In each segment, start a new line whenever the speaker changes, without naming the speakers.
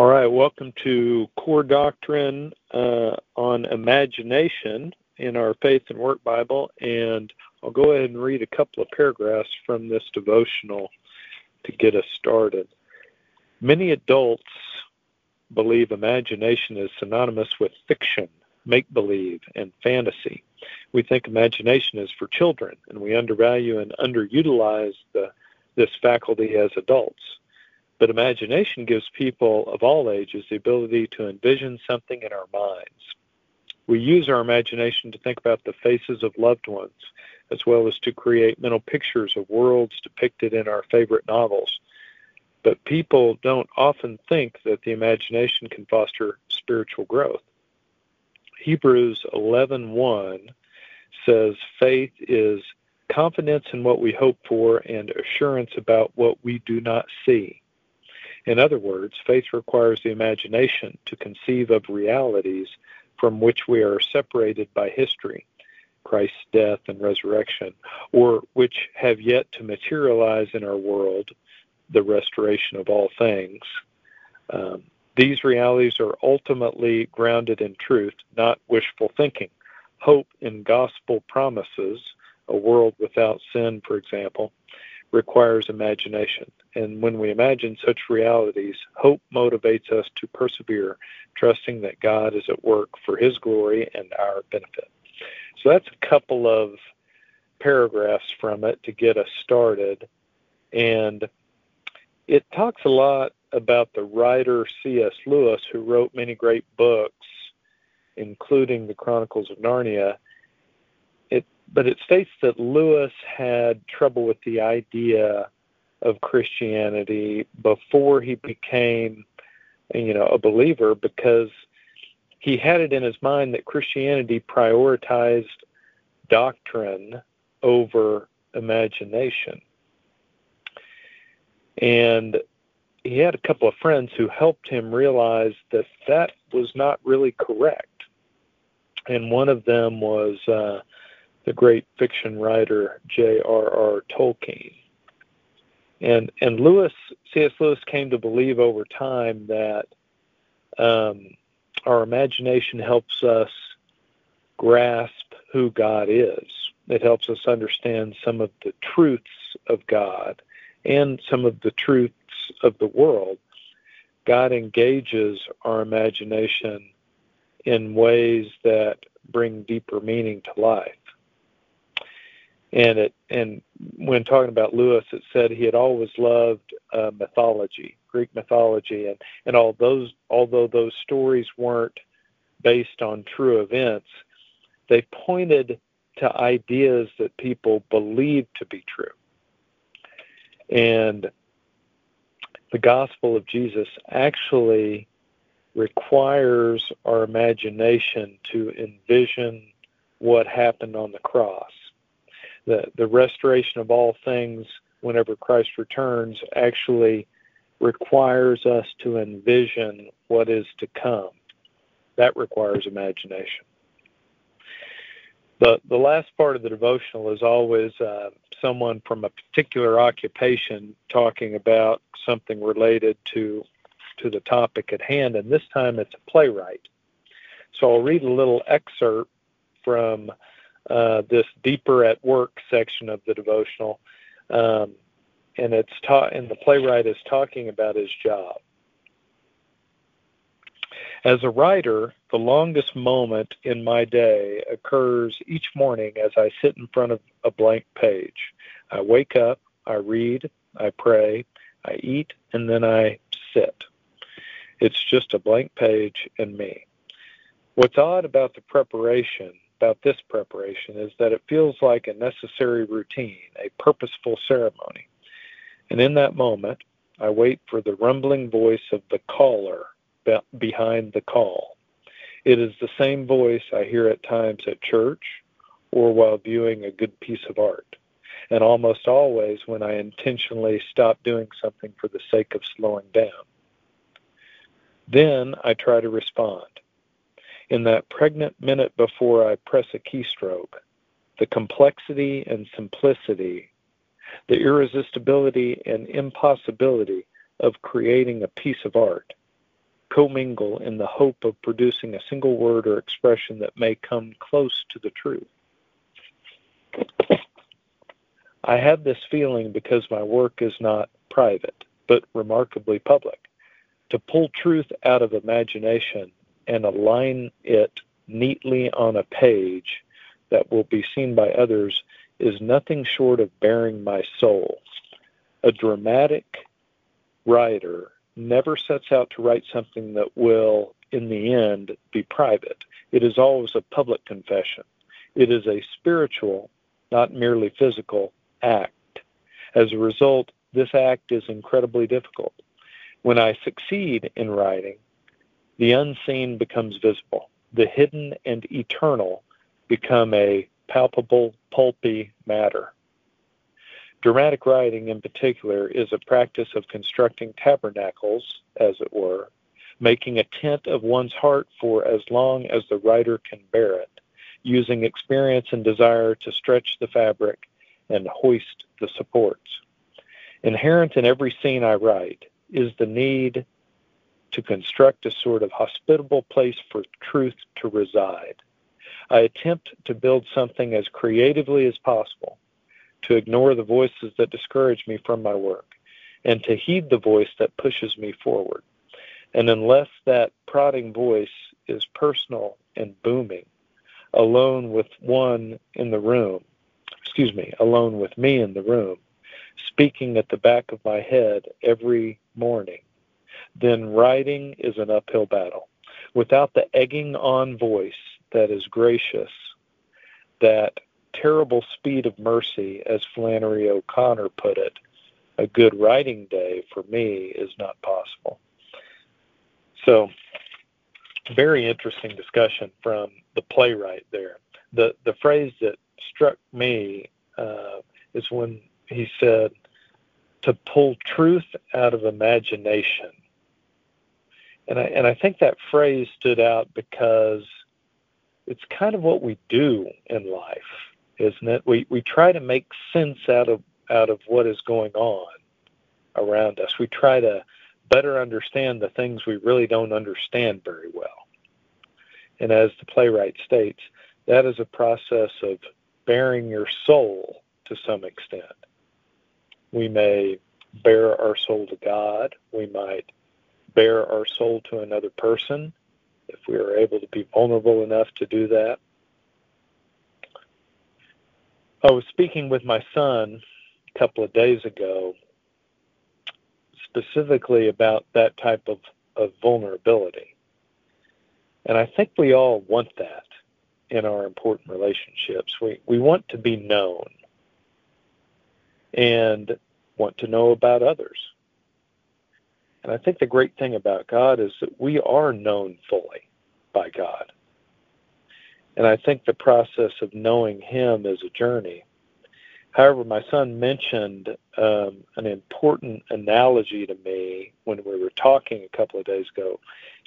All right, welcome to Core Doctrine uh, on Imagination in our Faith and Work Bible. And I'll go ahead and read a couple of paragraphs from this devotional to get us started. Many adults believe imagination is synonymous with fiction, make believe, and fantasy. We think imagination is for children, and we undervalue and underutilize the, this faculty as adults. But imagination gives people of all ages the ability to envision something in our minds. We use our imagination to think about the faces of loved ones, as well as to create mental pictures of worlds depicted in our favorite novels. But people don't often think that the imagination can foster spiritual growth. Hebrews 11:1 says faith is confidence in what we hope for and assurance about what we do not see. In other words, faith requires the imagination to conceive of realities from which we are separated by history, Christ's death and resurrection, or which have yet to materialize in our world, the restoration of all things. Um, these realities are ultimately grounded in truth, not wishful thinking. Hope in gospel promises, a world without sin, for example, requires imagination. And when we imagine such realities, hope motivates us to persevere, trusting that God is at work for His glory and our benefit. So that's a couple of paragraphs from it to get us started. And it talks a lot about the writer C.S. Lewis, who wrote many great books, including the Chronicles of Narnia but it states that Lewis had trouble with the idea of Christianity before he became, you know, a believer because he had it in his mind that Christianity prioritized doctrine over imagination. And he had a couple of friends who helped him realize that that was not really correct. And one of them was uh, the great fiction writer J.R.R. Tolkien. And and Lewis C.S. Lewis came to believe over time that um, our imagination helps us grasp who God is. It helps us understand some of the truths of God and some of the truths of the world. God engages our imagination in ways that bring deeper meaning to life and it and when talking about Lewis, it said he had always loved uh, mythology, Greek mythology, and and all those although those stories weren't based on true events, they pointed to ideas that people believed to be true. And the gospel of Jesus actually requires our imagination to envision what happened on the cross the the restoration of all things whenever Christ returns actually requires us to envision what is to come. That requires imagination. The the last part of the devotional is always uh, someone from a particular occupation talking about something related to to the topic at hand, and this time it's a playwright. So I'll read a little excerpt from uh, this deeper at work section of the devotional, um, and it's taught, and the playwright is talking about his job. As a writer, the longest moment in my day occurs each morning as I sit in front of a blank page. I wake up, I read, I pray, I eat, and then I sit. It's just a blank page and me. What's odd about the preparation about this preparation is that it feels like a necessary routine, a purposeful ceremony. And in that moment, I wait for the rumbling voice of the caller behind the call. It is the same voice I hear at times at church or while viewing a good piece of art, and almost always when I intentionally stop doing something for the sake of slowing down. Then I try to respond in that pregnant minute before I press a keystroke, the complexity and simplicity, the irresistibility and impossibility of creating a piece of art commingle in the hope of producing a single word or expression that may come close to the truth. I have this feeling because my work is not private, but remarkably public. To pull truth out of imagination and align it neatly on a page that will be seen by others is nothing short of bearing my soul. A dramatic writer never sets out to write something that will, in the end, be private. It is always a public confession. It is a spiritual, not merely physical, act. As a result, this act is incredibly difficult. When I succeed in writing, the unseen becomes visible. The hidden and eternal become a palpable, pulpy matter. Dramatic writing, in particular, is a practice of constructing tabernacles, as it were, making a tent of one's heart for as long as the writer can bear it, using experience and desire to stretch the fabric and hoist the supports. Inherent in every scene I write is the need to construct a sort of hospitable place for truth to reside. I attempt to build something as creatively as possible to ignore the voices that discourage me from my work, and to heed the voice that pushes me forward. And unless that prodding voice is personal and booming, alone with one in the room, excuse me, alone with me in the room, speaking at the back of my head every morning, then writing is an uphill battle. Without the egging on voice that is gracious, that terrible speed of mercy, as Flannery O'Connor put it, a good writing day for me is not possible. So, very interesting discussion from the playwright there. The the phrase that struck me uh, is when he said, "To pull truth out of imagination." And I and I think that phrase stood out because it's kind of what we do in life isn't it? We we try to make sense out of out of what is going on around us. We try to better understand the things we really don't understand very well. And as the playwright states, that is a process of bearing your soul to some extent. We may bare our soul to God. We might bare our soul to another person if we are able to be vulnerable enough to do that. I was speaking with my son a couple of days ago specifically about that type of, of vulnerability. And I think we all want that in our important relationships. We, we want to be known and want to know about others. And I think the great thing about God is that we are known fully by God. And I think the process of knowing Him is a journey. However, my son mentioned um, an important analogy to me when we were talking a couple of days ago.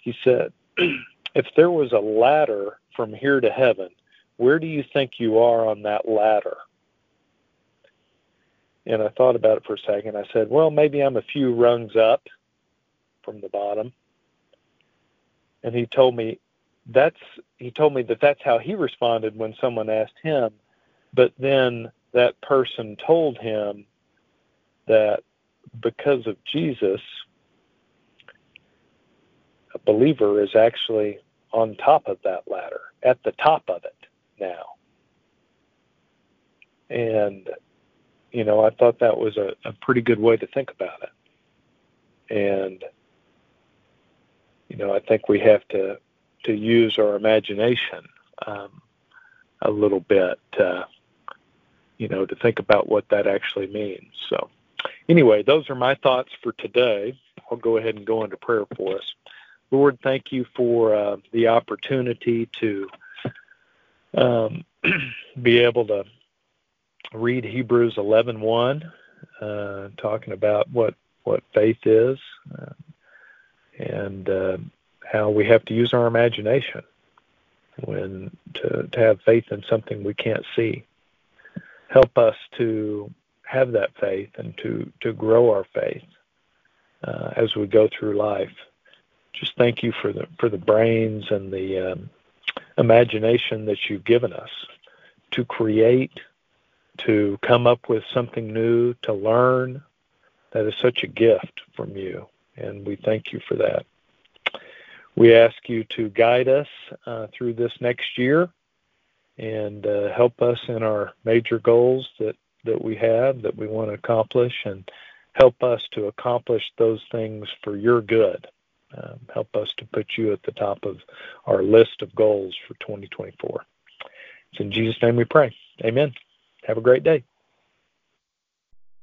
He said, If there was a ladder from here to heaven, where do you think you are on that ladder? And I thought about it for a second. I said, Well, maybe I'm a few rungs up from the bottom. And he told me that's he told me that that's how he responded when someone asked him. But then that person told him that because of Jesus a believer is actually on top of that ladder at the top of it now. And you know i thought that was a, a pretty good way to think about it. And you know i think we have to to use our imagination um, a little bit, uh, you know, to think about what that actually means. So, anyway, those are my thoughts for today. I'll go ahead and go into prayer for us. Lord, thank you for uh, the opportunity to um, be able to read Hebrews 11:1, uh, talking about what what faith is, uh, and uh, how we have to use our imagination when to, to have faith in something we can't see. Help us to have that faith and to, to grow our faith uh, as we go through life. just thank you for the for the brains and the um, imagination that you've given us to create, to come up with something new, to learn. That is such a gift from you, and we thank you for that. We ask you to guide us uh, through this next year and uh, help us in our major goals that, that we have that we want to accomplish and help us to accomplish those things for your good. Um, help us to put you at the top of our list of goals for 2024. It's in Jesus' name we pray. Amen. Have a great day.